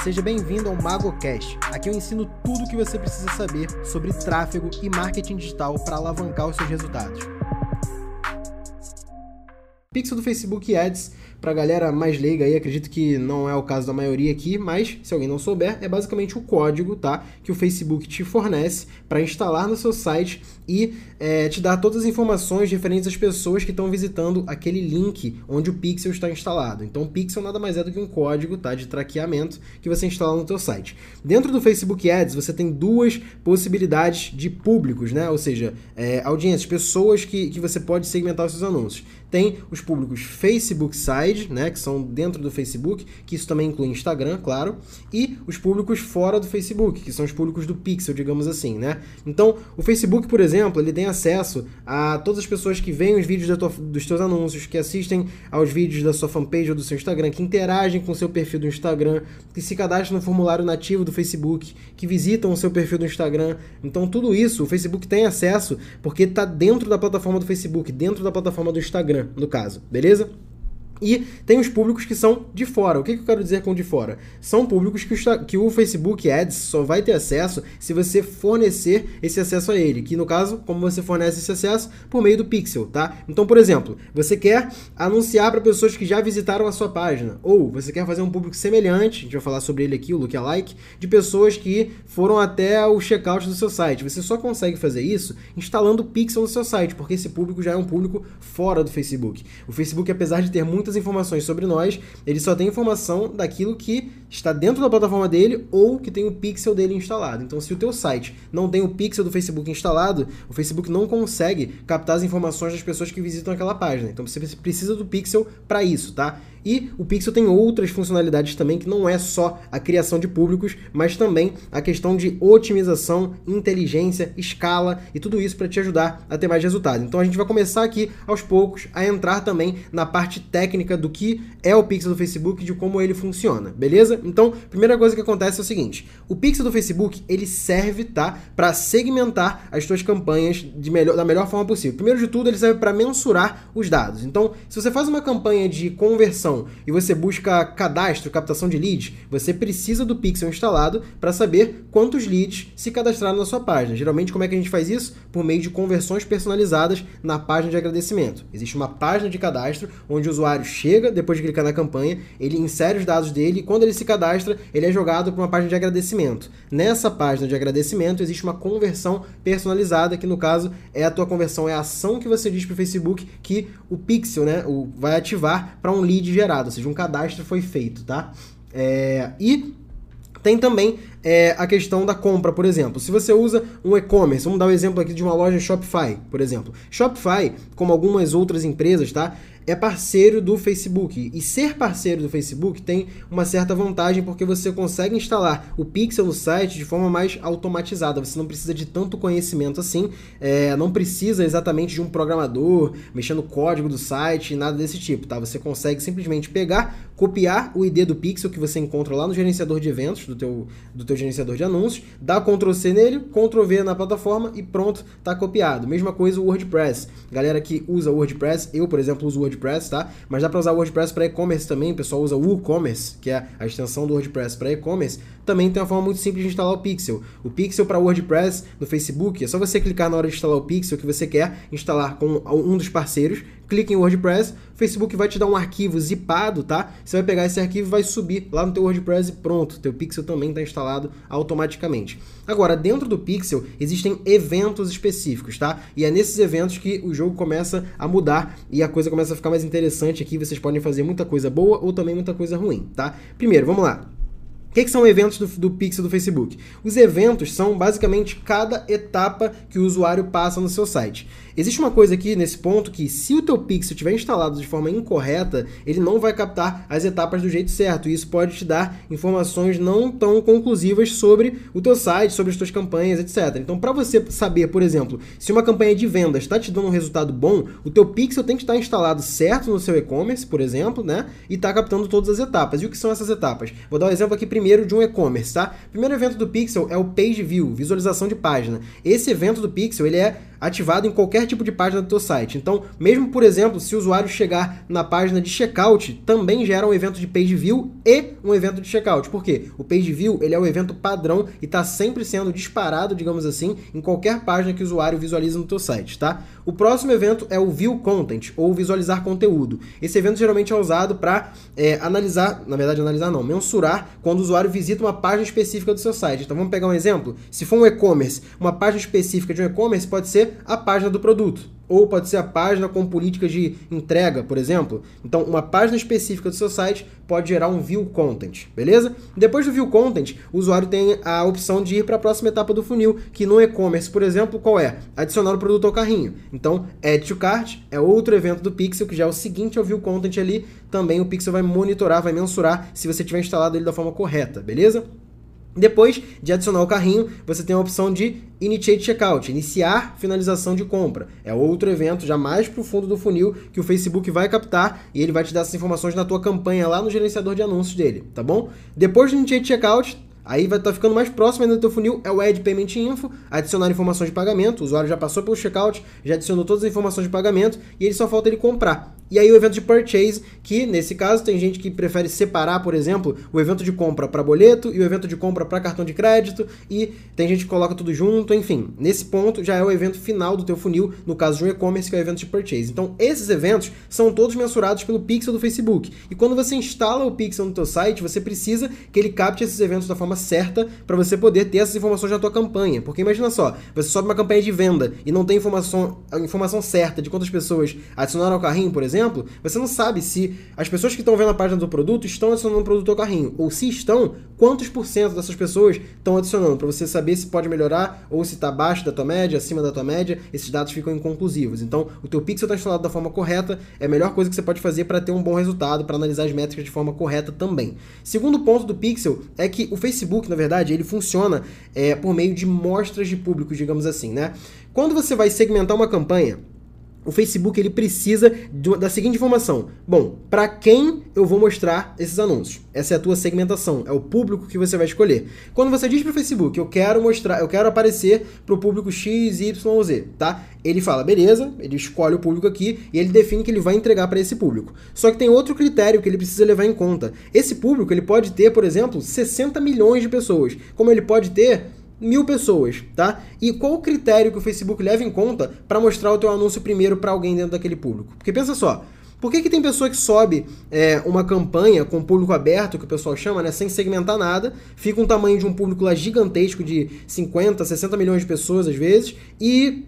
Seja bem-vindo ao MagoCast. Aqui eu ensino tudo o que você precisa saber sobre tráfego e marketing digital para alavancar os seus resultados. Pixel do Facebook Ads Pra galera mais leiga aí, acredito que não é o caso da maioria aqui, mas se alguém não souber, é basicamente o código, tá? Que o Facebook te fornece para instalar no seu site e é, te dar todas as informações referentes às pessoas que estão visitando aquele link onde o Pixel está instalado. Então, o Pixel nada mais é do que um código, tá? De traqueamento que você instala no seu site. Dentro do Facebook Ads, você tem duas possibilidades de públicos, né? Ou seja, é, audiências, pessoas que, que você pode segmentar os seus anúncios. Tem os públicos Facebook Side, né, que são dentro do Facebook, que isso também inclui Instagram, claro, e os públicos fora do Facebook, que são os públicos do Pixel, digamos assim, né? Então, o Facebook, por exemplo, ele tem acesso a todas as pessoas que veem os vídeos tua, dos seus anúncios, que assistem aos vídeos da sua fanpage ou do seu Instagram, que interagem com o seu perfil do Instagram, que se cadastram no formulário nativo do Facebook, que visitam o seu perfil do Instagram. Então, tudo isso o Facebook tem acesso porque está dentro da plataforma do Facebook, dentro da plataforma do Instagram no caso, beleza? E tem os públicos que são de fora. O que, que eu quero dizer com de fora? São públicos que o, que o Facebook Ads só vai ter acesso se você fornecer esse acesso a ele. Que no caso, como você fornece esse acesso? Por meio do Pixel, tá? Então, por exemplo, você quer anunciar para pessoas que já visitaram a sua página. Ou você quer fazer um público semelhante, a gente vai falar sobre ele aqui, o Lookalike, de pessoas que foram até o checkout do seu site. Você só consegue fazer isso instalando o Pixel no seu site, porque esse público já é um público fora do Facebook. O Facebook, apesar de ter muitas muitas informações sobre nós, ele só tem informação daquilo que está dentro da plataforma dele ou que tem o pixel dele instalado. Então, se o teu site não tem o pixel do Facebook instalado, o Facebook não consegue captar as informações das pessoas que visitam aquela página. Então, você precisa do pixel para isso, tá? E o Pixel tem outras funcionalidades também, que não é só a criação de públicos, mas também a questão de otimização, inteligência, escala e tudo isso para te ajudar a ter mais resultado. Então a gente vai começar aqui aos poucos a entrar também na parte técnica do que é o Pixel do Facebook e de como ele funciona, beleza? Então, primeira coisa que acontece é o seguinte: o Pixel do Facebook ele serve, tá, para segmentar as suas campanhas de melhor, da melhor forma possível. Primeiro de tudo, ele serve para mensurar os dados. Então, se você faz uma campanha de conversão e você busca cadastro, captação de leads, você precisa do Pixel instalado para saber quantos leads se cadastraram na sua página. Geralmente, como é que a gente faz isso? Por meio de conversões personalizadas na página de agradecimento. Existe uma página de cadastro onde o usuário chega, depois de clicar na campanha, ele insere os dados dele e quando ele se cadastra, ele é jogado para uma página de agradecimento. Nessa página de agradecimento existe uma conversão personalizada, que no caso é a tua conversão, é a ação que você diz para o Facebook que o Pixel né, vai ativar para um lead gerado, ou seja, um cadastro foi feito, tá? É, e tem também é, a questão da compra, por exemplo. Se você usa um e-commerce, vamos dar um exemplo aqui de uma loja Shopify, por exemplo. Shopify, como algumas outras empresas, tá? É parceiro do Facebook. E ser parceiro do Facebook tem uma certa vantagem porque você consegue instalar o Pixel no site de forma mais automatizada. Você não precisa de tanto conhecimento assim, é, não precisa exatamente de um programador mexendo no código do site, nada desse tipo, tá? Você consegue simplesmente pegar, copiar o ID do Pixel que você encontra lá no gerenciador de eventos do teu, do teu gerenciador de anúncios, dá Ctrl C nele, Ctrl V na plataforma e pronto, tá copiado. Mesma coisa o WordPress. Galera que usa o WordPress, eu, por exemplo, uso o WordPress, tá? Mas dá para usar o WordPress para e-commerce também, o pessoal usa o WooCommerce, que é a extensão do WordPress para e-commerce. Também tem uma forma muito simples de instalar o Pixel. O Pixel para WordPress no Facebook, é só você clicar na hora de instalar o Pixel que você quer instalar com um dos parceiros, clica em WordPress, o Facebook vai te dar um arquivo zipado, tá? Você vai pegar esse arquivo e vai subir lá no teu WordPress e pronto, teu Pixel também está instalado automaticamente. Agora, dentro do Pixel existem eventos específicos, tá? E é nesses eventos que o jogo começa a mudar e a coisa começa a ficar mais interessante aqui, vocês podem fazer muita coisa boa ou também muita coisa ruim, tá? Primeiro, vamos lá. O que, que, são eventos do, do Pixel do Facebook? Os eventos são basicamente cada etapa que o usuário passa no seu site. Existe uma coisa aqui nesse ponto que se o teu pixel estiver instalado de forma incorreta, ele não vai captar as etapas do jeito certo. E isso pode te dar informações não tão conclusivas sobre o teu site, sobre as tuas campanhas, etc. Então, para você saber, por exemplo, se uma campanha de vendas está te dando um resultado bom, o teu pixel tem que estar instalado certo no seu e-commerce, por exemplo, né? E tá captando todas as etapas. E o que são essas etapas? Vou dar um exemplo aqui primeiro de um e-commerce, tá? Primeiro evento do pixel é o page view, visualização de página. Esse evento do pixel, ele é ativado em qualquer tipo de página do teu site. Então, mesmo por exemplo, se o usuário chegar na página de checkout, também gera um evento de page view e um evento de checkout. Por quê? O page view ele é o evento padrão e está sempre sendo disparado, digamos assim, em qualquer página que o usuário visualiza no teu site, tá? O próximo evento é o view content ou visualizar conteúdo. Esse evento geralmente é usado para é, analisar, na verdade analisar não, mensurar quando o usuário visita uma página específica do seu site. Então vamos pegar um exemplo. Se for um e-commerce, uma página específica de um e-commerce pode ser a página do produto ou pode ser a página com políticas de entrega, por exemplo. Então, uma página específica do seu site pode gerar um view content, beleza? Depois do view content, o usuário tem a opção de ir para a próxima etapa do funil, que no e-commerce, por exemplo, qual é? Adicionar o produto ao carrinho. Então, add to cart é outro evento do Pixel, que já é o seguinte ao view content ali. Também o Pixel vai monitorar, vai mensurar se você tiver instalado ele da forma correta, beleza? Depois de adicionar o carrinho, você tem a opção de Initiate Checkout, iniciar finalização de compra. É outro evento já mais para o fundo do funil que o Facebook vai captar e ele vai te dar essas informações na tua campanha lá no gerenciador de anúncios dele, tá bom? Depois do Initiate Checkout, Aí vai estar tá ficando mais próximo ainda do teu funil, é o Add Payment Info, adicionar informações de pagamento, o usuário já passou pelo checkout, já adicionou todas as informações de pagamento e ele só falta ele comprar. E aí o evento de purchase, que nesse caso tem gente que prefere separar, por exemplo, o evento de compra para boleto e o evento de compra para cartão de crédito, e tem gente que coloca tudo junto, enfim. Nesse ponto já é o evento final do teu funil, no caso de um e-commerce, que é o evento de purchase. Então, esses eventos são todos mensurados pelo pixel do Facebook. E quando você instala o pixel no teu site, você precisa que ele capte esses eventos da forma certa para você poder ter essas informações na tua campanha. Porque imagina só, você sobe uma campanha de venda e não tem informação, a informação certa de quantas pessoas adicionaram ao carrinho, por exemplo, exemplo, você não sabe se as pessoas que estão vendo a página do produto estão adicionando o produto ao carrinho. Ou se estão, quantos por cento dessas pessoas estão adicionando, para você saber se pode melhorar ou se está abaixo da tua média, acima da tua média, esses dados ficam inconclusivos. Então, o teu pixel está instalado da forma correta, é a melhor coisa que você pode fazer para ter um bom resultado, para analisar as métricas de forma correta também. Segundo ponto do pixel é que o Facebook, na verdade, ele funciona é, por meio de mostras de público, digamos assim, né? Quando você vai segmentar uma campanha, o Facebook ele precisa de, da seguinte informação: bom, para quem eu vou mostrar esses anúncios? Essa é a tua segmentação, é o público que você vai escolher. Quando você diz para o Facebook, eu quero mostrar, eu quero aparecer para o público X, Y Z, tá? Ele fala, beleza, ele escolhe o público aqui e ele define que ele vai entregar para esse público. Só que tem outro critério que ele precisa levar em conta. Esse público ele pode ter, por exemplo, 60 milhões de pessoas, como ele pode ter mil pessoas, tá? E qual o critério que o Facebook leva em conta para mostrar o teu anúncio primeiro para alguém dentro daquele público? Porque pensa só, por que, que tem pessoa que sobe é, uma campanha com público aberto, que o pessoal chama, né, sem segmentar nada, fica um tamanho de um público lá gigantesco de 50, 60 milhões de pessoas às vezes, e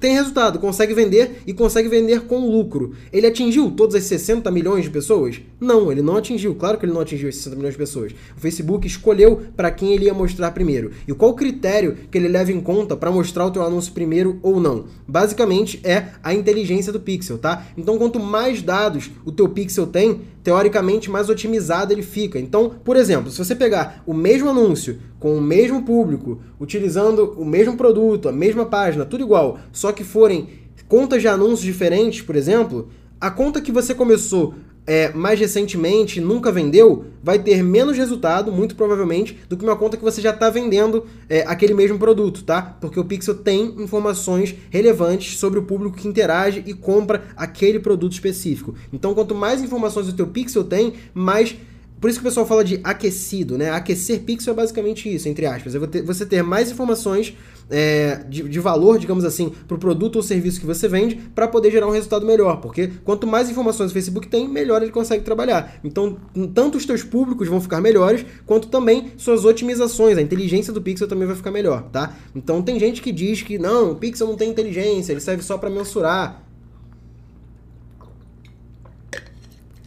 tem resultado, consegue vender e consegue vender com lucro. Ele atingiu todas as 60 milhões de pessoas? Não, ele não atingiu. Claro que ele não atingiu as 60 milhões de pessoas. O Facebook escolheu para quem ele ia mostrar primeiro. E qual o critério que ele leva em conta para mostrar o teu anúncio primeiro ou não? Basicamente é a inteligência do pixel, tá? Então quanto mais dados o teu pixel tem, teoricamente mais otimizado ele fica. Então, por exemplo, se você pegar o mesmo anúncio com o mesmo público, utilizando o mesmo produto, a mesma página, tudo igual, só que forem contas de anúncios diferentes, por exemplo, a conta que você começou é, mais recentemente nunca vendeu, vai ter menos resultado, muito provavelmente, do que uma conta que você já está vendendo é, aquele mesmo produto, tá? Porque o Pixel tem informações relevantes sobre o público que interage e compra aquele produto específico. Então, quanto mais informações o teu Pixel tem, mais por isso que o pessoal fala de aquecido, né? Aquecer pixel é basicamente isso, entre aspas. É você ter mais informações é, de, de, valor, digamos assim, para o produto ou serviço que você vende para poder gerar um resultado melhor. Porque quanto mais informações o Facebook tem, melhor ele consegue trabalhar. Então, tanto os teus públicos vão ficar melhores, quanto também suas otimizações. A inteligência do pixel também vai ficar melhor, tá? Então, tem gente que diz que não, o pixel não tem inteligência, ele serve só para mensurar.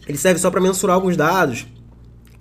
Ele serve só para mensurar alguns dados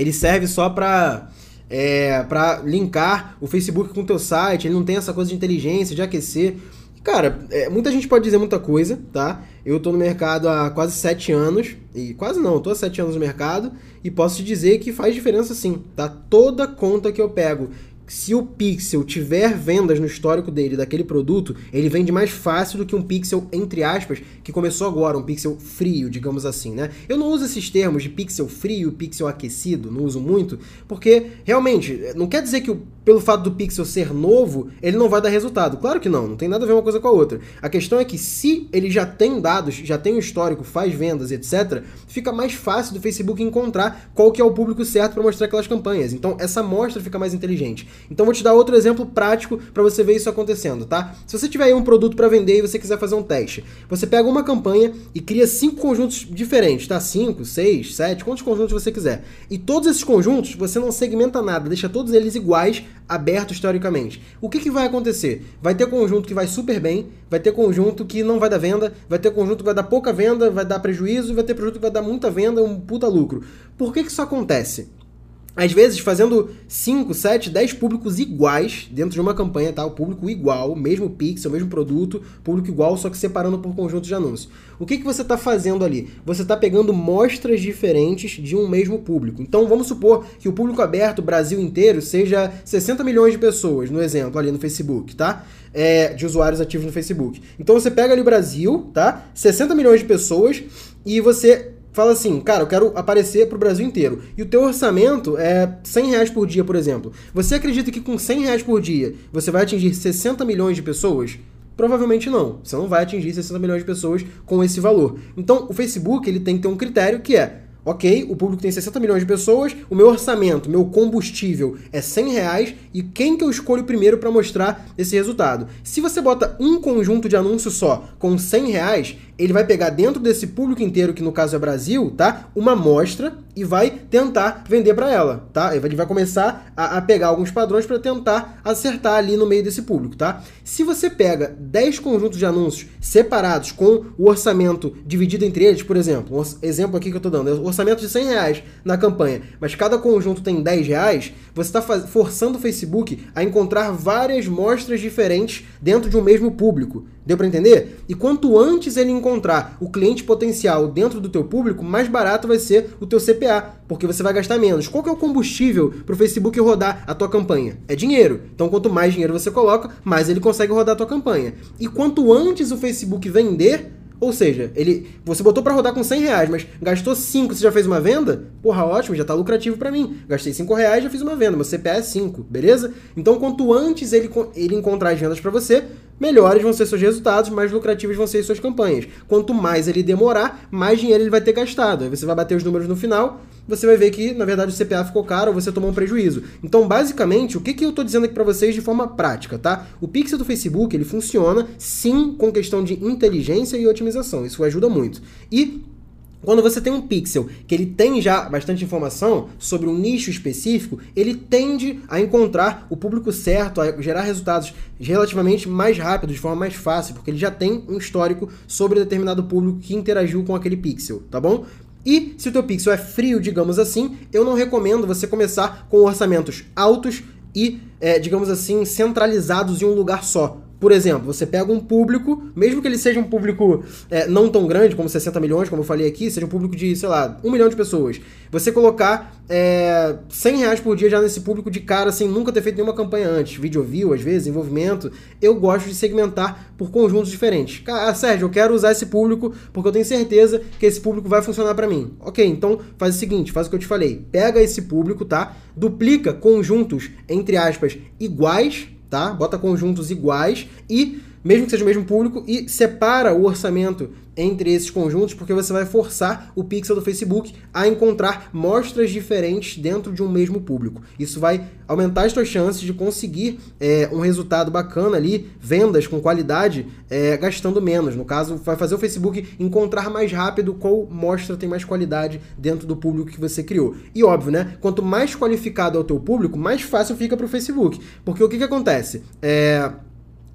ele serve só para é, para linkar o Facebook com o teu site, ele não tem essa coisa de inteligência, de aquecer. Cara, é, muita gente pode dizer muita coisa, tá? Eu tô no mercado há quase sete anos, e quase não, tô há sete anos no mercado, e posso te dizer que faz diferença sim, tá? Toda conta que eu pego se o pixel tiver vendas no histórico dele daquele produto, ele vende mais fácil do que um pixel, entre aspas, que começou agora, um pixel frio, digamos assim, né? Eu não uso esses termos de pixel frio, pixel aquecido, não uso muito, porque realmente não quer dizer que pelo fato do pixel ser novo, ele não vai dar resultado. Claro que não, não tem nada a ver uma coisa com a outra. A questão é que se ele já tem dados, já tem um histórico, faz vendas, etc., fica mais fácil do Facebook encontrar qual que é o público certo para mostrar aquelas campanhas. Então essa amostra fica mais inteligente. Então vou te dar outro exemplo prático para você ver isso acontecendo, tá? Se você tiver aí um produto para vender e você quiser fazer um teste, você pega uma campanha e cria cinco conjuntos diferentes, tá? Cinco, seis, sete, quantos conjuntos você quiser. E todos esses conjuntos você não segmenta nada, deixa todos eles iguais, abertos historicamente. O que, que vai acontecer? Vai ter conjunto que vai super bem, vai ter conjunto que não vai dar venda, vai ter conjunto que vai dar pouca venda, vai dar prejuízo, vai ter conjunto que vai dar muita venda, um puta lucro. Por que, que isso acontece? Às vezes fazendo 5, 7, 10 públicos iguais dentro de uma campanha, tá? O público igual, mesmo pixel, mesmo produto, público igual, só que separando por conjunto de anúncios. O que, que você está fazendo ali? Você está pegando mostras diferentes de um mesmo público. Então vamos supor que o público aberto, Brasil inteiro, seja 60 milhões de pessoas, no exemplo, ali no Facebook, tá? É, de usuários ativos no Facebook. Então você pega ali o Brasil, tá? 60 milhões de pessoas e você fala assim, cara, eu quero aparecer para o Brasil inteiro. E o teu orçamento é 100 reais por dia, por exemplo. Você acredita que com 100 reais por dia você vai atingir 60 milhões de pessoas? Provavelmente não. Você não vai atingir 60 milhões de pessoas com esse valor. Então, o Facebook ele tem que ter um critério que é Ok, o público tem 60 milhões de pessoas, o meu orçamento, meu combustível é 100 reais e quem que eu escolho primeiro para mostrar esse resultado? Se você bota um conjunto de anúncios só com 100 reais, ele vai pegar dentro desse público inteiro, que no caso é Brasil, tá? Uma amostra e vai tentar vender para ela, tá? Ele vai começar a, a pegar alguns padrões para tentar acertar ali no meio desse público, tá? Se você pega 10 conjuntos de anúncios separados com o orçamento dividido entre eles, por exemplo, um exemplo aqui que eu estou dando, é o orçamento de 100 reais na campanha, mas cada conjunto tem 10 reais, você está forçando o Facebook a encontrar várias mostras diferentes dentro de um mesmo público. Deu para entender? E quanto antes ele encontrar o cliente potencial dentro do teu público, mais barato vai ser o teu CPA, porque você vai gastar menos. Qual que é o combustível para o Facebook rodar a tua campanha? É dinheiro. Então quanto mais dinheiro você coloca, mais ele consegue rodar a tua campanha. E quanto antes o Facebook vender, ou seja, ele, você botou para rodar com 100 reais, mas gastou 5, você já fez uma venda? Porra, ótimo, já tá lucrativo para mim. Gastei 5 reais, já fiz uma venda, meu CPA é 5, beleza? Então, quanto antes ele, ele encontrar as vendas para você, melhores vão ser seus resultados, mais lucrativas vão ser suas campanhas. Quanto mais ele demorar, mais dinheiro ele vai ter gastado. Aí você vai bater os números no final, você vai ver que, na verdade, o CPA ficou caro ou você tomou um prejuízo. Então, basicamente, o que, que eu estou dizendo aqui para vocês de forma prática, tá? O pixel do Facebook, ele funciona, sim, com questão de inteligência e otimização. Isso ajuda muito. E quando você tem um pixel que ele tem já bastante informação sobre um nicho específico, ele tende a encontrar o público certo, a gerar resultados relativamente mais rápido, de forma mais fácil, porque ele já tem um histórico sobre determinado público que interagiu com aquele pixel, tá bom? E se o teu pixel é frio, digamos assim, eu não recomendo você começar com orçamentos altos e, é, digamos assim, centralizados em um lugar só. Por exemplo, você pega um público, mesmo que ele seja um público é, não tão grande, como 60 milhões, como eu falei aqui, seja um público de, sei lá, um milhão de pessoas. Você colocar é, 100 reais por dia já nesse público de cara, sem nunca ter feito nenhuma campanha antes, vídeo view, às vezes, envolvimento, eu gosto de segmentar por conjuntos diferentes. Ah, Sérgio, eu quero usar esse público porque eu tenho certeza que esse público vai funcionar para mim. Ok, então faz o seguinte, faz o que eu te falei. Pega esse público, tá? Duplica conjuntos, entre aspas, iguais tá? Bota conjuntos iguais e mesmo que seja o mesmo público, e separa o orçamento entre esses conjuntos, porque você vai forçar o pixel do Facebook a encontrar mostras diferentes dentro de um mesmo público. Isso vai aumentar as suas chances de conseguir é, um resultado bacana ali, vendas com qualidade, é, gastando menos. No caso, vai fazer o Facebook encontrar mais rápido qual mostra tem mais qualidade dentro do público que você criou. E óbvio, né? Quanto mais qualificado é o teu público, mais fácil fica para o Facebook. Porque o que, que acontece? É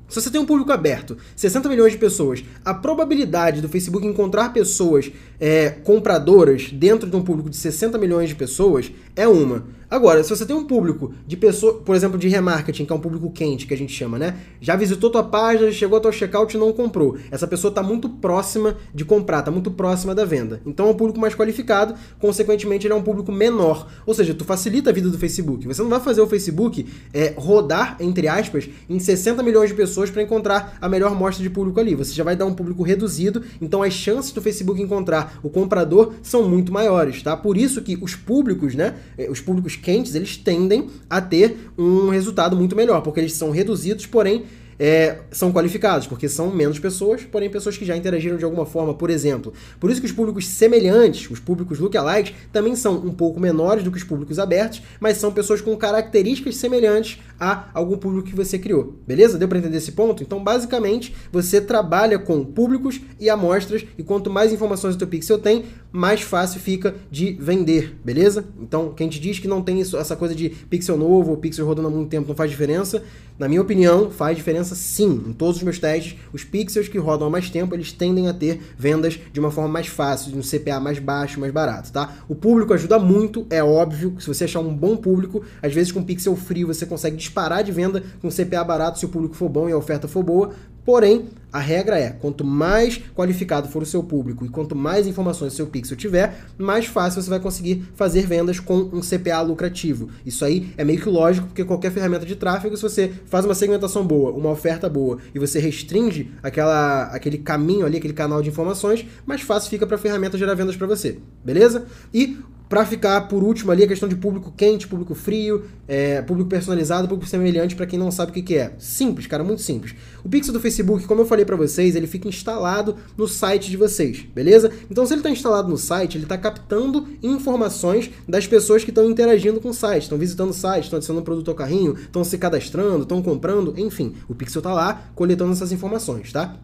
se você tem um público aberto, 60 milhões de pessoas, a probabilidade do Facebook encontrar pessoas é, compradoras dentro de um público de 60 milhões de pessoas é uma. Agora, se você tem um público de pessoa, por exemplo, de remarketing, que é um público quente, que a gente chama, né? Já visitou tua página, chegou ao teu checkout e não comprou. Essa pessoa está muito próxima de comprar, está muito próxima da venda. Então é um público mais qualificado, consequentemente ele é um público menor. Ou seja, tu facilita a vida do Facebook. Você não vai fazer o Facebook é, rodar, entre aspas, em 60 milhões de pessoas para encontrar a melhor mostra de público ali. Você já vai dar um público reduzido, então as chances do Facebook encontrar o comprador são muito maiores, tá? Por isso que os públicos, né, é, os públicos quentes, eles tendem a ter um resultado muito melhor, porque eles são reduzidos, porém é, são qualificados, porque são menos pessoas, porém pessoas que já interagiram de alguma forma, por exemplo. Por isso que os públicos semelhantes, os públicos lookalikes, também são um pouco menores do que os públicos abertos, mas são pessoas com características semelhantes a algum público que você criou. Beleza? Deu para entender esse ponto? Então, basicamente, você trabalha com públicos e amostras, e quanto mais informações o teu pixel tem, mais fácil fica de vender, beleza? Então, quem te diz que não tem isso, essa coisa de pixel novo ou pixel rodando há muito tempo não faz diferença, na minha opinião, faz diferença sim. Em todos os meus testes, os pixels que rodam há mais tempo, eles tendem a ter vendas de uma forma mais fácil, de um CPA mais baixo, mais barato, tá? O público ajuda muito, é óbvio, se você achar um bom público, às vezes com pixel frio você consegue disparar de venda com CPA barato se o público for bom e a oferta for boa, Porém, a regra é: quanto mais qualificado for o seu público e quanto mais informações o seu pixel tiver, mais fácil você vai conseguir fazer vendas com um CPA lucrativo. Isso aí é meio que lógico, porque qualquer ferramenta de tráfego, se você faz uma segmentação boa, uma oferta boa e você restringe aquela, aquele caminho ali, aquele canal de informações, mais fácil fica para a ferramenta gerar vendas para você. Beleza? E para ficar por último ali a questão de público quente, público frio, é, público personalizado, público semelhante para quem não sabe o que, que, é. Simples, cara, muito simples. O pixel do Facebook, como eu falei para vocês, ele fica instalado no site de vocês, beleza? Então se ele está instalado no site, ele está captando informações das pessoas que estão interagindo com o site, estão visitando o site, estão adicionando produto ao carrinho, estão se cadastrando, estão comprando, enfim, o pixel está lá coletando essas informações, tá?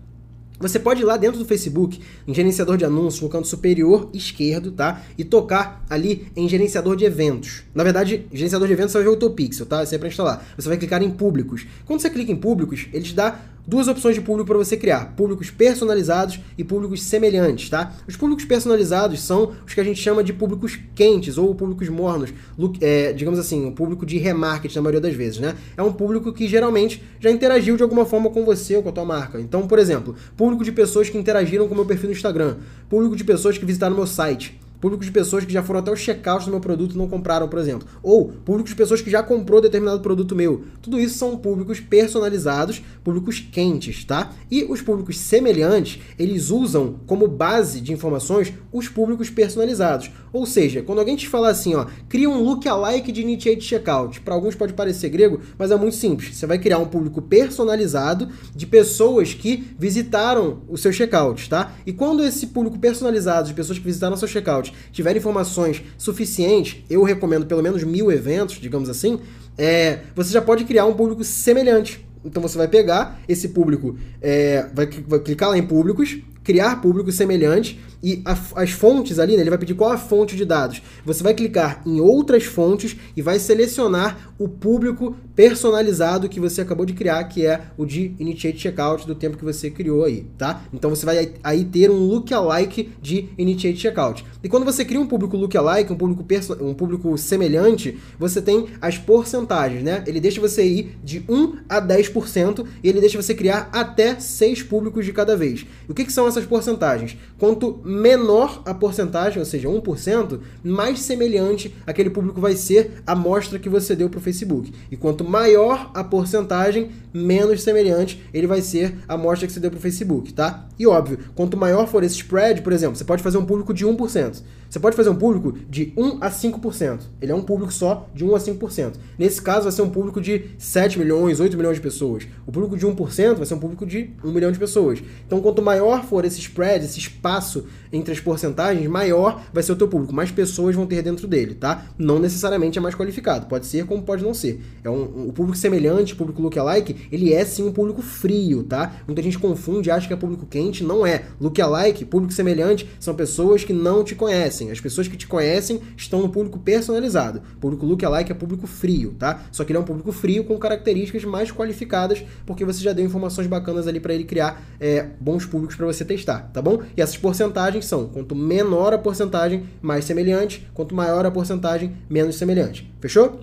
Você pode ir lá dentro do Facebook, em gerenciador de anúncios, no canto superior esquerdo, tá? E tocar ali em gerenciador de eventos. Na verdade, gerenciador de eventos você vai ver o pixel, tá? É para instalar. Você vai clicar em públicos. Quando você clica em públicos, ele te dá duas opções de público para você criar: públicos personalizados e públicos semelhantes, tá? Os públicos personalizados são os que a gente chama de públicos quentes ou públicos mornos, é, digamos assim, um público de remarketing na maioria das vezes, né? É um público que geralmente já interagiu de alguma forma com você ou com a tua marca. Então, por exemplo, público de pessoas que interagiram com o meu perfil no Instagram, público de pessoas que visitaram meu site público de pessoas que já foram até o checkout do meu produto e não compraram, por exemplo. Ou público de pessoas que já comprou determinado produto meu. Tudo isso são públicos personalizados, públicos quentes, tá? E os públicos semelhantes, eles usam como base de informações os públicos personalizados. Ou seja, quando alguém te falar assim, ó, cria um lookalike de initiate checkout. Para alguns pode parecer grego, mas é muito simples. Você vai criar um público personalizado de pessoas que visitaram o seu checkout, tá? E quando esse público personalizado de pessoas que visitaram o seu checkout tiver informações suficientes, eu recomendo pelo menos mil eventos, digamos assim, é, você já pode criar um público semelhante. Então você vai pegar esse público, é, vai, vai clicar lá em públicos, criar público semelhante e a, as fontes ali, né, ele vai pedir qual a fonte de dados. Você vai clicar em outras fontes e vai selecionar o público personalizado que você acabou de criar, que é o de Initiate Checkout do tempo que você criou aí, tá? Então você vai aí ter um lookalike de Initiate Checkout. E quando você cria um público lookalike, um público, um público semelhante, você tem as porcentagens, né? Ele deixa você ir de 1 a 10% e ele deixa você criar até 6 públicos de cada vez. E o que, que são essas porcentagens? Quanto menor a porcentagem, ou seja, 1%, mais semelhante aquele público vai ser a amostra que você deu para o Facebook. E quanto maior a porcentagem, menos semelhante ele vai ser a amostra que você deu para o Facebook, tá? E óbvio, quanto maior for esse spread, por exemplo, você pode fazer um público de 1%. Você pode fazer um público de 1 a 5%. Ele é um público só de 1 a 5%. Nesse caso, vai ser um público de 7 milhões, 8 milhões de pessoas. O público de 1% vai ser um público de 1 milhão de pessoas. Então, quanto maior for esse spread, esse espaço entre as porcentagens, maior vai ser o teu público. Mais pessoas vão ter dentro dele, tá? Não necessariamente é mais qualificado. Pode ser como pode não ser. É um, um público semelhante, público lookalike, ele é sim um público frio, tá? Muita gente confunde, acha que é público quente Não é. Lookalike, público semelhante, são pessoas que não te conhecem. As pessoas que te conhecem estão no público personalizado. Público lookalike é público frio, tá? Só que ele é um público frio com características mais qualificadas, porque você já deu informações bacanas ali para ele criar é, bons públicos para você testar, tá bom? E essas porcentagens são, quanto menor a porcentagem, mais semelhante, quanto maior a porcentagem, menos semelhante. Fechou?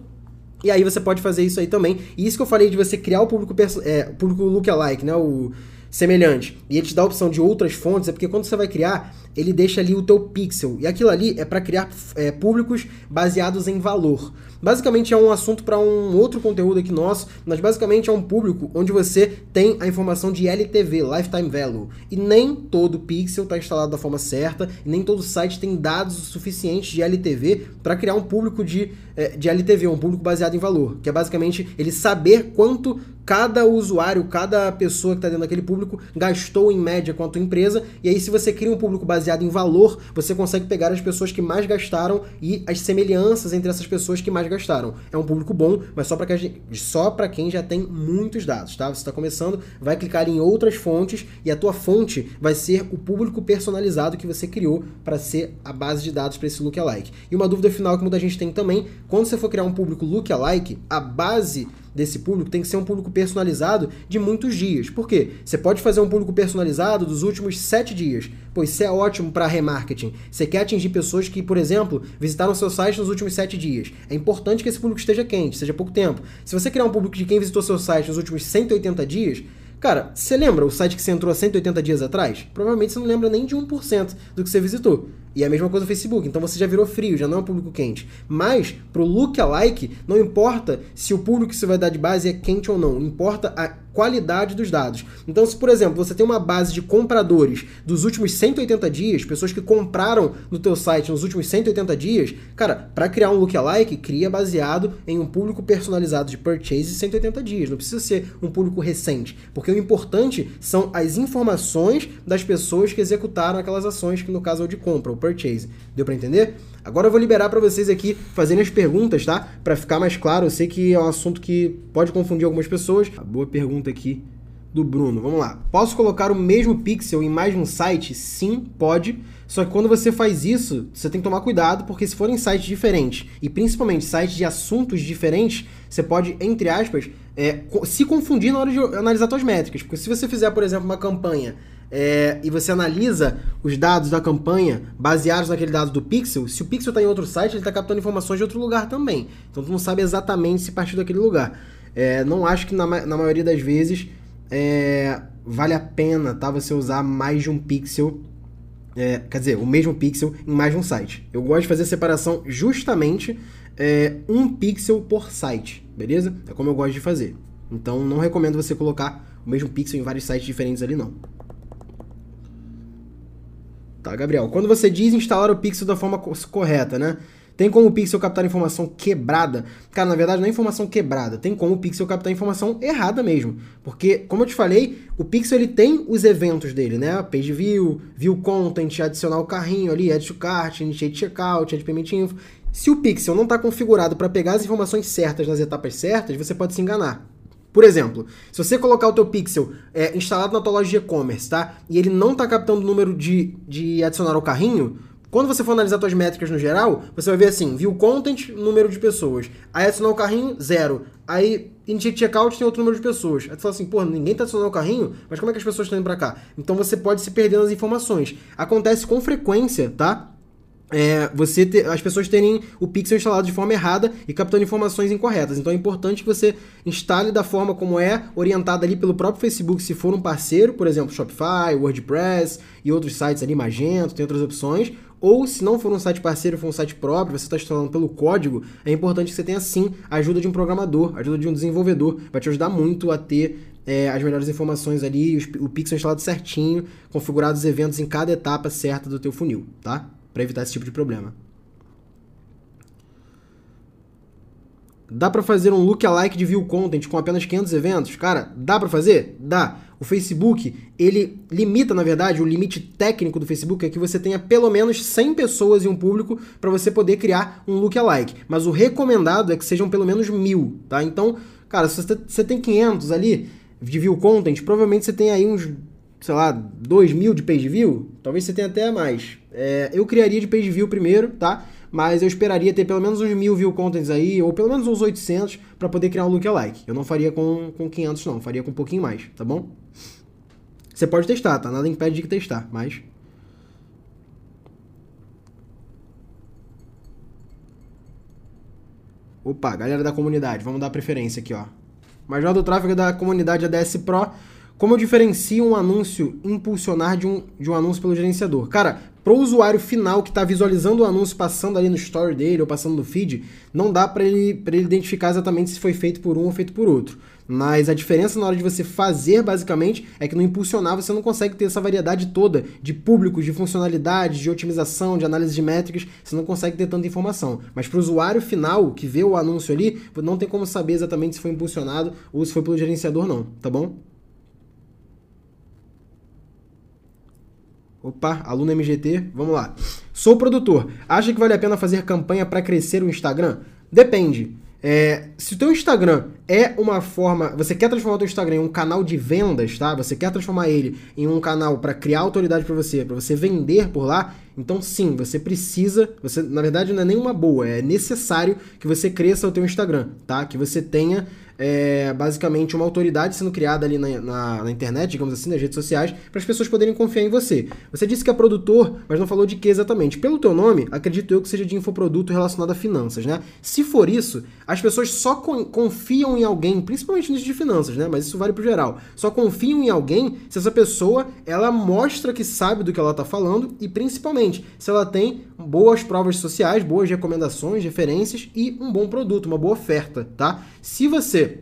E aí você pode fazer isso aí também. E isso que eu falei de você criar o público, é, público lookalike, né? O semelhante. E ele te dá a opção de outras fontes, é porque quando você vai criar, ele deixa ali o teu pixel. E aquilo ali é para criar é, públicos baseados em valor. Basicamente é um assunto para um outro conteúdo aqui nosso, mas basicamente é um público onde você tem a informação de LTV, Lifetime Value. E nem todo pixel está instalado da forma certa, nem todo site tem dados suficientes de LTV para criar um público de, é, de LTV, um público baseado em valor, que é basicamente ele saber quanto cada usuário, cada pessoa que está dentro daquele público gastou em média com a tua empresa, e aí se você cria um público baseado em valor, você consegue pegar as pessoas que mais gastaram e as semelhanças entre essas pessoas que mais gastaram. É um público bom, mas só para só para quem já tem muitos dados, tá? Você está começando, vai clicar em outras fontes e a tua fonte vai ser o público personalizado que você criou para ser a base de dados para esse lookalike. E uma dúvida final que muita gente tem também, quando você for criar um público lookalike, a base desse público tem que ser um público personalizado de muitos dias. Por quê? Você pode fazer um público personalizado dos últimos sete dias, pois isso é ótimo para remarketing. Você quer atingir pessoas que, por exemplo, visitaram seu site nos últimos sete dias. É importante que esse público esteja quente, seja pouco tempo. Se você criar um público de quem visitou seu site nos últimos 180 dias, Cara, você lembra o site que você entrou há 180 dias atrás? Provavelmente você não lembra nem de 1% do que você visitou. E é a mesma coisa no Facebook, então você já virou frio, já não é um público quente. Mas, pro lookalike, não importa se o público que você vai dar de base é quente ou não, importa a qualidade dos dados. Então, se por exemplo, você tem uma base de compradores dos últimos 180 dias, pessoas que compraram no teu site nos últimos 180 dias, cara, para criar um lookalike, cria baseado em um público personalizado de purchase de 180 dias. Não precisa ser um público recente, porque o importante são as informações das pessoas que executaram aquelas ações, que no caso é o de compra, purchase. Deu para entender? Agora eu vou liberar para vocês aqui fazendo as perguntas, tá? Para ficar mais claro, eu sei que é um assunto que pode confundir algumas pessoas. A boa pergunta aqui do Bruno. Vamos lá. Posso colocar o mesmo pixel em mais um site? Sim, pode. Só que quando você faz isso, você tem que tomar cuidado, porque se forem sites diferentes, e principalmente sites de assuntos diferentes, você pode, entre aspas, é, se confundir na hora de analisar suas métricas. Porque se você fizer, por exemplo, uma campanha é, e você analisa os dados da campanha baseados naquele dado do pixel, se o pixel está em outro site, ele está captando informações de outro lugar também. Então tu não sabe exatamente se partiu daquele lugar. É, não acho que na, na maioria das vezes é, vale a pena tá, você usar mais de um pixel, é, quer dizer, o mesmo pixel em mais de um site. Eu gosto de fazer separação justamente é, um pixel por site, beleza? É como eu gosto de fazer. Então não recomendo você colocar o mesmo pixel em vários sites diferentes ali não. Tá, Gabriel. Quando você diz instalar o pixel da forma correta, né? Tem como o pixel captar informação quebrada? Cara, na verdade não é informação quebrada, tem como o pixel captar informação errada mesmo. Porque, como eu te falei, o pixel ele tem os eventos dele, né? Page view, view content, adicionar o carrinho ali, add to cart, initiate checkout, add payment info. Se o pixel não está configurado para pegar as informações certas nas etapas certas, você pode se enganar. Por exemplo, se você colocar o teu pixel é, instalado na tua loja de e-commerce, tá? E ele não está captando o número de, de adicionar ao carrinho, quando você for analisar suas métricas no geral, você vai ver assim, view content, número de pessoas. Aí adicionar o carrinho, zero. Aí initiate checkout tem outro número de pessoas. Aí tu fala assim, pô, ninguém tá adicionando o carrinho, mas como é que as pessoas estão indo pra cá? Então você pode se perder nas informações. Acontece com frequência, tá? É, você ter, as pessoas terem o pixel instalado de forma errada e captando informações incorretas. Então é importante que você instale da forma como é, orientada ali pelo próprio Facebook, se for um parceiro, por exemplo, Shopify, WordPress e outros sites ali, Magento, tem outras opções. Ou se não for um site parceiro, for um site próprio, você está instalando pelo código, é importante que você tenha sim a ajuda de um programador, a ajuda de um desenvolvedor. Vai te ajudar muito a ter é, as melhores informações ali, o pixel instalado certinho, configurados os eventos em cada etapa certa do teu funil, tá? Para evitar esse tipo de problema. Dá para fazer um lookalike de view content com apenas 500 eventos? Cara, dá para fazer? Dá. O Facebook, ele limita, na verdade, o limite técnico do Facebook é que você tenha pelo menos 100 pessoas em um público para você poder criar um lookalike. Mas o recomendado é que sejam pelo menos mil, tá? Então, cara, se você tem 500 ali de view content, provavelmente você tem aí uns sei lá, 2 mil de page view, talvez você tenha até mais. É, eu criaria de page view primeiro, tá? Mas eu esperaria ter pelo menos uns mil view contents aí, ou pelo menos uns 800, para poder criar um lookalike. Eu não faria com, com 500 não, faria com um pouquinho mais, tá bom? Você pode testar, tá? Nada impede de testar, mas... Opa, galera da comunidade, vamos dar preferência aqui, ó. Major do tráfego da comunidade ADS Pro como eu diferencio um anúncio impulsionar de um, de um anúncio pelo gerenciador? Cara, para o usuário final que está visualizando o anúncio passando ali no story dele ou passando no feed, não dá para ele, ele identificar exatamente se foi feito por um ou feito por outro. Mas a diferença na hora de você fazer, basicamente, é que no impulsionar você não consegue ter essa variedade toda de públicos, de funcionalidades, de otimização, de análise de métricas, você não consegue ter tanta informação. Mas para o usuário final que vê o anúncio ali, não tem como saber exatamente se foi impulsionado ou se foi pelo gerenciador, não, tá bom? Opa, aluno MGT, vamos lá. Sou produtor. Acha que vale a pena fazer campanha para crescer o Instagram? Depende. É, se o teu Instagram é uma forma, você quer transformar o teu Instagram em um canal de vendas, tá? Você quer transformar ele em um canal para criar autoridade para você, para você vender por lá, então sim, você precisa, você na verdade não é nenhuma boa, é necessário que você cresça o teu Instagram, tá? Que você tenha é, basicamente uma autoridade sendo criada ali na, na, na, internet, digamos assim, nas redes sociais, para as pessoas poderem confiar em você. Você disse que é produtor, mas não falou de que exatamente. Pelo teu nome, acredito eu que seja de infoproduto relacionado a finanças, né? Se for isso, as pessoas só confiam em alguém, principalmente nisso de finanças, né? Mas isso vale pro geral. Só confiam em alguém se essa pessoa ela mostra que sabe do que ela está falando e principalmente se ela tem boas provas sociais, boas recomendações, referências e um bom produto, uma boa oferta, tá? Se você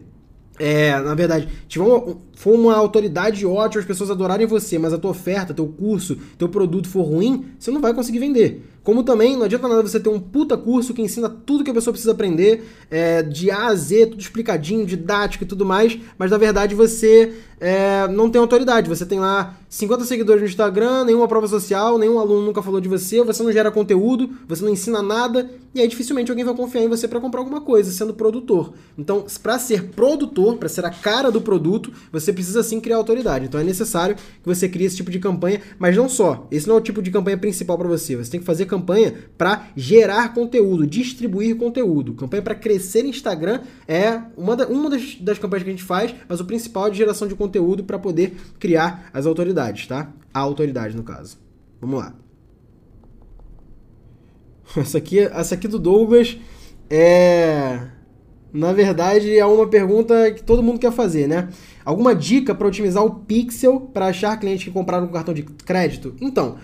é, na verdade, tiver uma, for uma autoridade ótima, as pessoas adorarem você, mas a tua oferta, teu curso, teu produto for ruim, você não vai conseguir vender. Como também não adianta nada você ter um puta curso que ensina tudo que a pessoa precisa aprender, é, de A a Z, tudo explicadinho, didático e tudo mais, mas na verdade você é, não tem autoridade. Você tem lá 50 seguidores no Instagram, nenhuma prova social, nenhum aluno nunca falou de você, você não gera conteúdo, você não ensina nada, e aí dificilmente alguém vai confiar em você para comprar alguma coisa, sendo produtor. Então, para ser produtor, para ser a cara do produto, você precisa sim criar autoridade. Então é necessário que você crie esse tipo de campanha, mas não só. Esse não é o tipo de campanha principal para você. Você tem que fazer campanha para gerar conteúdo, distribuir conteúdo. Campanha para crescer Instagram é uma, da, uma das, das campanhas que a gente faz, mas o principal é de geração de conteúdo para poder criar as autoridades, tá? A autoridade, no caso. Vamos lá. Essa aqui, essa aqui do Douglas é. Na verdade, é uma pergunta que todo mundo quer fazer, né? Alguma dica para otimizar o pixel para achar clientes que compraram com cartão de crédito? Então,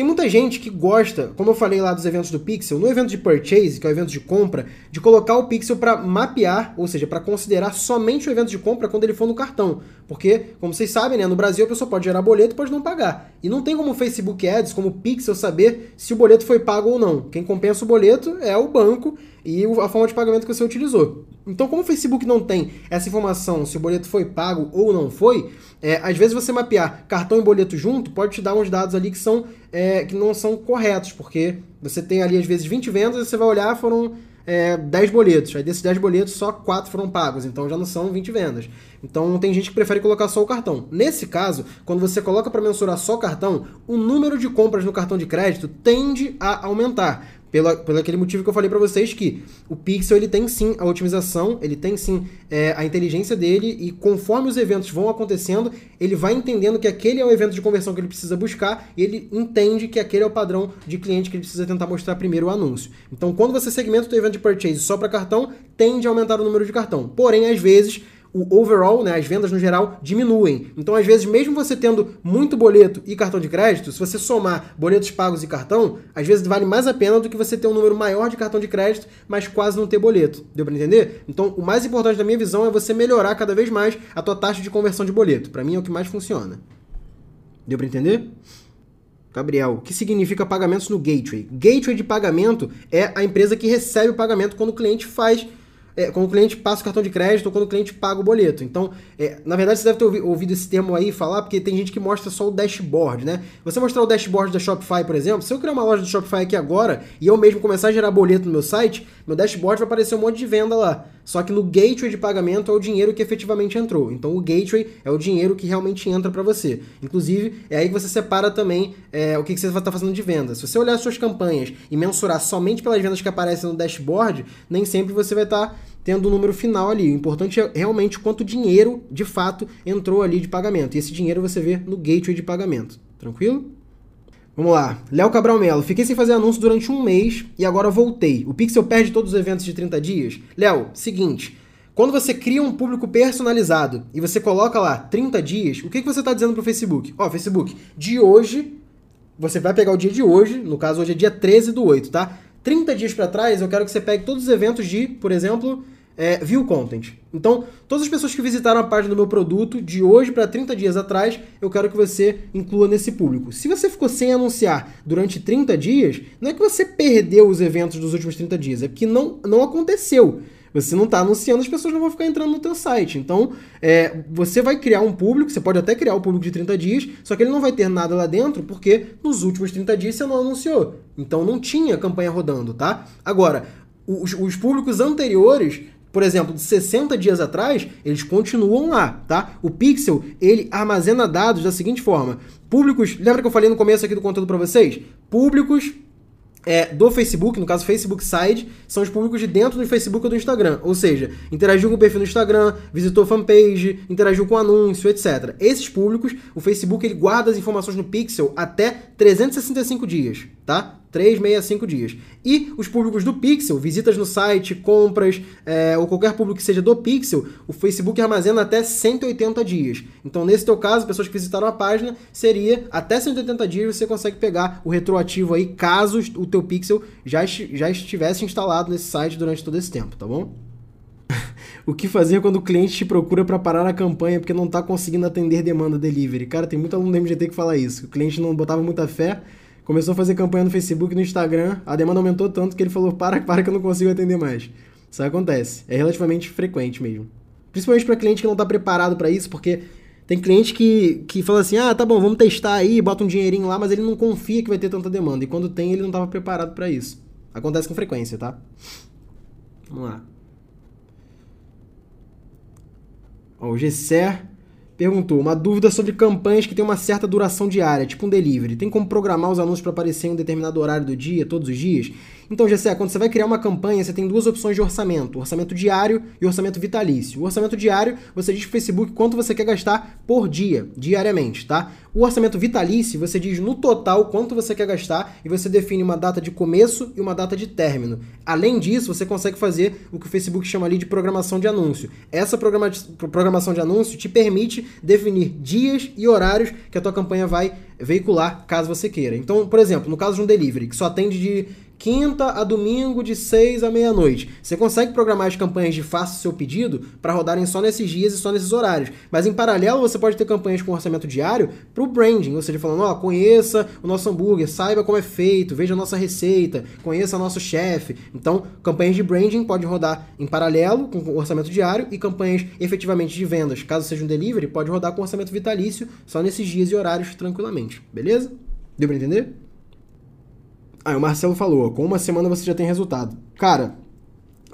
tem muita gente que gosta, como eu falei lá dos eventos do Pixel, no evento de purchase, que é o evento de compra, de colocar o Pixel para mapear, ou seja, para considerar somente o evento de compra quando ele for no cartão. Porque, como vocês sabem, né, no Brasil a pessoa pode gerar boleto e pode não pagar. E não tem como o Facebook Ads, como o Pixel saber se o boleto foi pago ou não. Quem compensa o boleto é o banco e a forma de pagamento que você utilizou. Então, como o Facebook não tem essa informação se o boleto foi pago ou não foi, é, às vezes você mapear cartão e boleto junto pode te dar uns dados ali que são é, que não são corretos, porque você tem ali às vezes 20 vendas e você vai olhar foram é, 10 boletos. Aí desses 10 boletos, só 4 foram pagos, então já não são 20 vendas. Então tem gente que prefere colocar só o cartão. Nesse caso, quando você coloca para mensurar só o cartão, o número de compras no cartão de crédito tende a aumentar pelo, pelo aquele motivo que eu falei para vocês que o Pixel ele tem sim a otimização, ele tem sim é, a inteligência dele e conforme os eventos vão acontecendo, ele vai entendendo que aquele é o evento de conversão que ele precisa buscar e ele entende que aquele é o padrão de cliente que ele precisa tentar mostrar primeiro o anúncio. Então, quando você segmenta o evento de purchase só para cartão, tende a aumentar o número de cartão. Porém, às vezes o overall, né, as vendas no geral, diminuem. Então, às vezes, mesmo você tendo muito boleto e cartão de crédito, se você somar boletos pagos e cartão, às vezes vale mais a pena do que você ter um número maior de cartão de crédito, mas quase não ter boleto. Deu para entender? Então, o mais importante da minha visão é você melhorar cada vez mais a tua taxa de conversão de boleto. Para mim é o que mais funciona. Deu para entender? Gabriel, o que significa pagamentos no gateway? Gateway de pagamento é a empresa que recebe o pagamento quando o cliente faz é, quando o cliente passa o cartão de crédito ou quando o cliente paga o boleto. Então, é, na verdade, você deve ter ouvido esse termo aí falar, porque tem gente que mostra só o dashboard, né? Você mostrar o dashboard da Shopify, por exemplo, se eu criar uma loja do Shopify aqui agora e eu mesmo começar a gerar boleto no meu site, meu dashboard vai aparecer um monte de venda lá. Só que no gateway de pagamento é o dinheiro que efetivamente entrou. Então o gateway é o dinheiro que realmente entra para você. Inclusive, é aí que você separa também é, o que, que você vai estar tá fazendo de venda. Se você olhar suas campanhas e mensurar somente pelas vendas que aparecem no dashboard, nem sempre você vai estar tá tendo o um número final ali. O importante é realmente quanto dinheiro, de fato, entrou ali de pagamento. E esse dinheiro você vê no gateway de pagamento. Tranquilo? Vamos lá. Léo Cabral Melo. Fiquei sem fazer anúncio durante um mês e agora voltei. O Pixel perde todos os eventos de 30 dias? Léo, seguinte. Quando você cria um público personalizado e você coloca lá 30 dias, o que, que você está dizendo para o Facebook? Ó, oh, Facebook, de hoje, você vai pegar o dia de hoje, no caso hoje é dia 13 do 8, tá? 30 dias para trás, eu quero que você pegue todos os eventos de, por exemplo, é, view content. Então, todas as pessoas que visitaram a página do meu produto de hoje para 30 dias atrás, eu quero que você inclua nesse público. Se você ficou sem anunciar durante 30 dias, não é que você perdeu os eventos dos últimos 30 dias, é porque não, não aconteceu. Você não está anunciando, as pessoas não vão ficar entrando no teu site. Então, é, você vai criar um público, você pode até criar o um público de 30 dias, só que ele não vai ter nada lá dentro, porque nos últimos 30 dias você não anunciou. Então não tinha campanha rodando, tá? Agora, os, os públicos anteriores por exemplo, de 60 dias atrás, eles continuam lá, tá? O Pixel, ele armazena dados da seguinte forma: públicos, lembra que eu falei no começo aqui do conteúdo para vocês? Públicos é, do Facebook, no caso Facebook Side, são os públicos de dentro do Facebook ou do Instagram. Ou seja, interagiu com o perfil no Instagram, visitou fanpage, interagiu com anúncio, etc. Esses públicos, o Facebook ele guarda as informações no Pixel até 365 dias, tá? 365 dias. E os públicos do Pixel, visitas no site, compras, é, ou qualquer público que seja do Pixel, o Facebook armazena até 180 dias. Então, nesse teu caso, pessoas que visitaram a página, seria até 180 dias você consegue pegar o retroativo aí, caso o teu Pixel já, já estivesse instalado nesse site durante todo esse tempo, tá bom? o que fazer quando o cliente te procura para parar a campanha porque não está conseguindo atender demanda delivery? Cara, tem muito aluno do MGT que fala isso. O cliente não botava muita fé, começou a fazer campanha no Facebook e no Instagram, a demanda aumentou tanto que ele falou: para, para que eu não consigo atender mais. Isso acontece. É relativamente frequente mesmo. Principalmente para cliente que não está preparado para isso, porque tem cliente que, que fala assim: ah, tá bom, vamos testar aí, bota um dinheirinho lá, mas ele não confia que vai ter tanta demanda. E quando tem, ele não estava preparado para isso. Acontece com frequência, tá? Vamos lá. Ó, o Gesser perguntou: uma dúvida sobre campanhas que tem uma certa duração diária, tipo um delivery. Tem como programar os anúncios para aparecer em um determinado horário do dia, todos os dias? Então, Gessé, quando você vai criar uma campanha, você tem duas opções de orçamento: orçamento diário e orçamento vitalício. O orçamento diário, você diz pro Facebook quanto você quer gastar por dia, diariamente, tá? O orçamento vitalício, você diz no total quanto você quer gastar e você define uma data de começo e uma data de término. Além disso, você consegue fazer o que o Facebook chama ali de programação de anúncio. Essa programa programação de anúncio te permite definir dias e horários que a tua campanha vai veicular, caso você queira. Então, por exemplo, no caso de um delivery, que só atende de quinta a domingo de 6 à meia-noite. Você consegue programar as campanhas de faça o seu pedido para rodarem só nesses dias e só nesses horários. Mas em paralelo, você pode ter campanhas com orçamento diário para o branding, ou seja, falando, ó, oh, conheça o nosso hambúrguer, saiba como é feito, veja a nossa receita, conheça nosso chefe. Então, campanhas de branding pode rodar em paralelo com orçamento diário e campanhas efetivamente de vendas, caso seja um delivery, pode rodar com orçamento vitalício só nesses dias e horários tranquilamente. Beleza? Deu para entender? Aí o Marcelo falou, com uma semana você já tem resultado. Cara,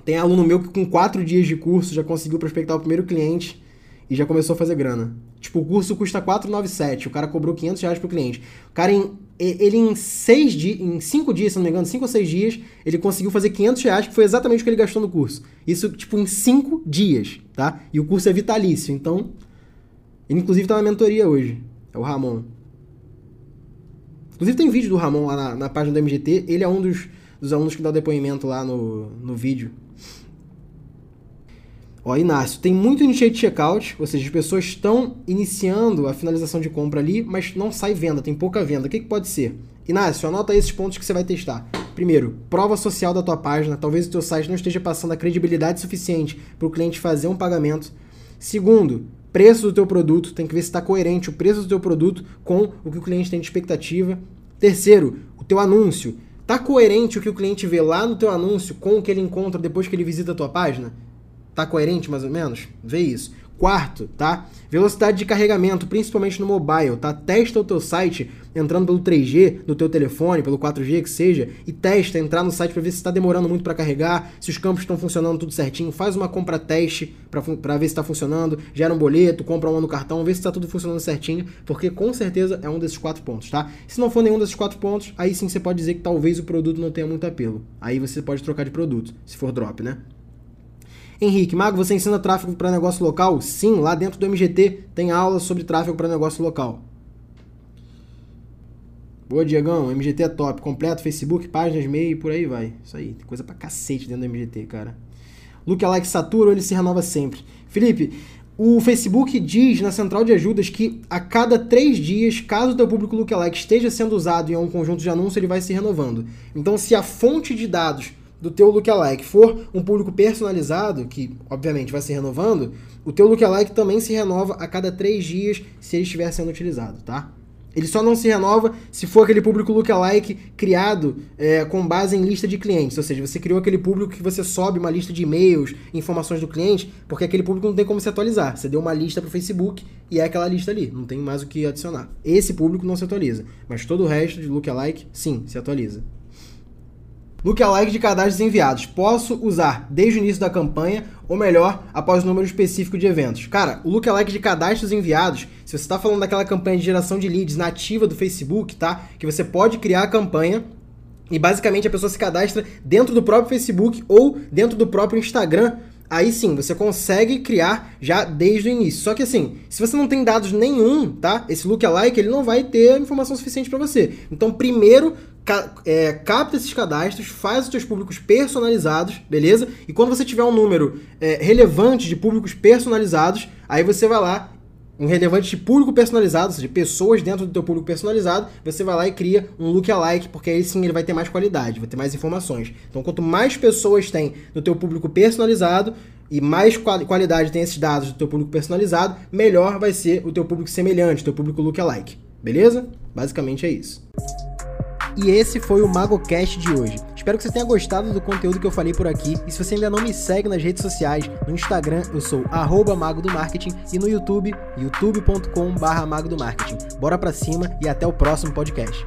tem aluno meu que com quatro dias de curso já conseguiu prospectar o primeiro cliente e já começou a fazer grana. Tipo, o curso custa 497, o cara cobrou 500 reais pro cliente. O cara, em, ele em seis dias, em cinco dias, se não me engano, cinco ou seis dias, ele conseguiu fazer 500 reais, que foi exatamente o que ele gastou no curso. Isso, tipo, em cinco dias, tá? E o curso é vitalício, então... Ele, inclusive, tá na mentoria hoje. É o Ramon. Inclusive tem vídeo do Ramon lá na, na página do MGT. Ele é um dos, dos alunos que dá o depoimento lá no, no vídeo. Ó, Inácio, tem muito initiate checkout, ou seja, as pessoas estão iniciando a finalização de compra ali, mas não sai venda, tem pouca venda. O que, que pode ser? Inácio, anota esses pontos que você vai testar. Primeiro, prova social da tua página. Talvez o teu site não esteja passando a credibilidade suficiente para o cliente fazer um pagamento. Segundo, preço do teu produto, tem que ver se está coerente o preço do teu produto com o que o cliente tem de expectativa. Terceiro, o teu anúncio. Está coerente o que o cliente vê lá no teu anúncio com o que ele encontra depois que ele visita a tua página? Está coerente, mais ou menos? Vê isso. Quarto, tá? Velocidade de carregamento, principalmente no mobile, tá? Testa o teu site entrando pelo 3G do teu telefone, pelo 4G que seja, e testa entrar no site para ver se está demorando muito para carregar, se os campos estão funcionando tudo certinho, faz uma compra teste para ver se está funcionando, gera um boleto, compra um no cartão, vê se está tudo funcionando certinho, porque com certeza é um desses quatro pontos, tá? Se não for nenhum desses quatro pontos, aí sim você pode dizer que talvez o produto não tenha muito apelo. Aí você pode trocar de produto, se for drop, né? Henrique, Mago, você ensina tráfego para negócio local? Sim, lá dentro do MGT tem aula sobre tráfego para negócio local. Boa, Diegão. MGT é top. Completo, Facebook, páginas, e-mail e por aí vai. Isso aí. Tem coisa pra cacete dentro do MGT, cara. Lookalike satura ou ele se renova sempre? Felipe, o Facebook diz na central de ajudas que a cada três dias, caso o teu público lookalike esteja sendo usado em um conjunto de anúncios, ele vai se renovando. Então, se a fonte de dados do teu lookalike for um público personalizado, que obviamente vai se renovando, o teu lookalike também se renova a cada três dias se ele estiver sendo utilizado, tá? Ele só não se renova se for aquele público lookalike criado é, com base em lista de clientes. Ou seja, você criou aquele público que você sobe uma lista de e-mails, informações do cliente, porque aquele público não tem como se atualizar. Você deu uma lista para o Facebook e é aquela lista ali. Não tem mais o que adicionar. Esse público não se atualiza. Mas todo o resto de lookalike, sim, se atualiza. Lookalike de cadastros enviados. Posso usar desde o início da campanha, ou melhor, após o número específico de eventos. Cara, o lookalike de cadastros enviados, se você está falando daquela campanha de geração de leads nativa do Facebook, tá? Que você pode criar a campanha e basicamente a pessoa se cadastra dentro do próprio Facebook ou dentro do próprio Instagram aí sim, você consegue criar já desde o início. Só que assim, se você não tem dados nenhum, tá? Esse lookalike, ele não vai ter informação suficiente para você. Então, primeiro, ca é, capta esses cadastros, faz os seus públicos personalizados, beleza? E quando você tiver um número é, relevante de públicos personalizados, aí você vai lá um relevante de público personalizado, ou seja, pessoas dentro do teu público personalizado, você vai lá e cria um lookalike, porque aí sim ele vai ter mais qualidade, vai ter mais informações. Então, quanto mais pessoas tem no teu público personalizado e mais qualidade tem esses dados do teu público personalizado, melhor vai ser o teu público semelhante, teu público lookalike. Beleza? Basicamente é isso. E esse foi o MagoCast de hoje. Espero que você tenha gostado do conteúdo que eu falei por aqui. E se você ainda não me segue nas redes sociais, no Instagram eu sou Mago do Marketing e no YouTube, youtube.com/mago do Marketing. Bora pra cima e até o próximo podcast.